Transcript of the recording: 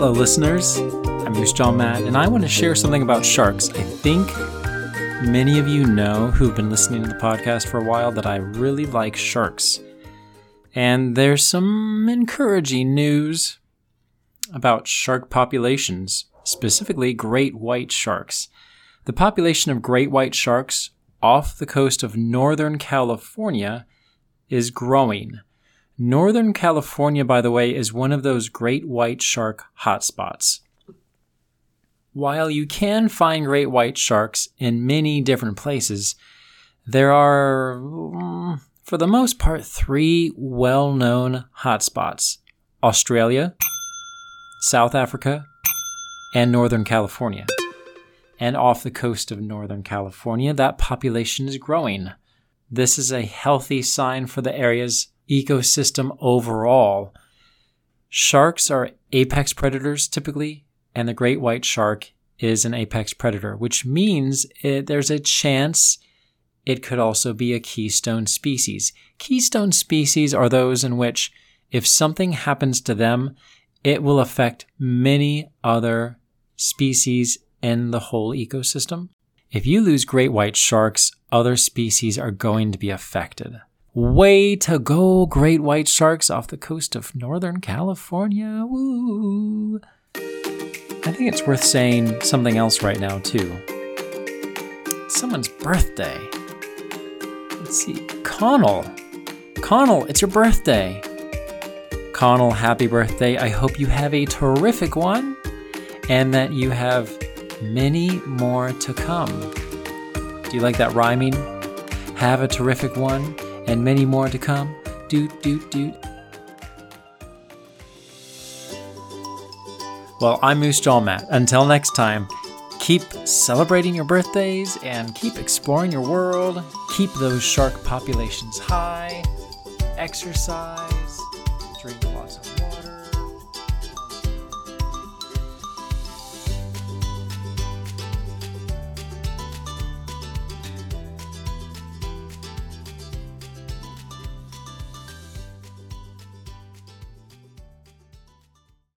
Hello, listeners. I'm Moosejaw Matt, and I want to share something about sharks. I think many of you know who've been listening to the podcast for a while that I really like sharks. And there's some encouraging news about shark populations, specifically great white sharks. The population of great white sharks off the coast of Northern California is growing. Northern California, by the way, is one of those great white shark hotspots. While you can find great white sharks in many different places, there are, mm, for the most part, three well known hotspots Australia, South Africa, and Northern California. And off the coast of Northern California, that population is growing. This is a healthy sign for the area's ecosystem overall. Sharks are apex predators typically, and the great white shark is an apex predator, which means it, there's a chance it could also be a keystone species. Keystone species are those in which, if something happens to them, it will affect many other species in the whole ecosystem. If you lose great white sharks, other species are going to be affected. Way to go, great white sharks off the coast of Northern California. Woo! I think it's worth saying something else right now, too. It's someone's birthday. Let's see. Connell. Connell, it's your birthday. Connell, happy birthday. I hope you have a terrific one and that you have many more to come. Do you like that rhyming? Have a terrific one and many more to come. Doot, doot, doot. Well, I'm Moosejaw Matt. Until next time, keep celebrating your birthdays and keep exploring your world. Keep those shark populations high. Exercise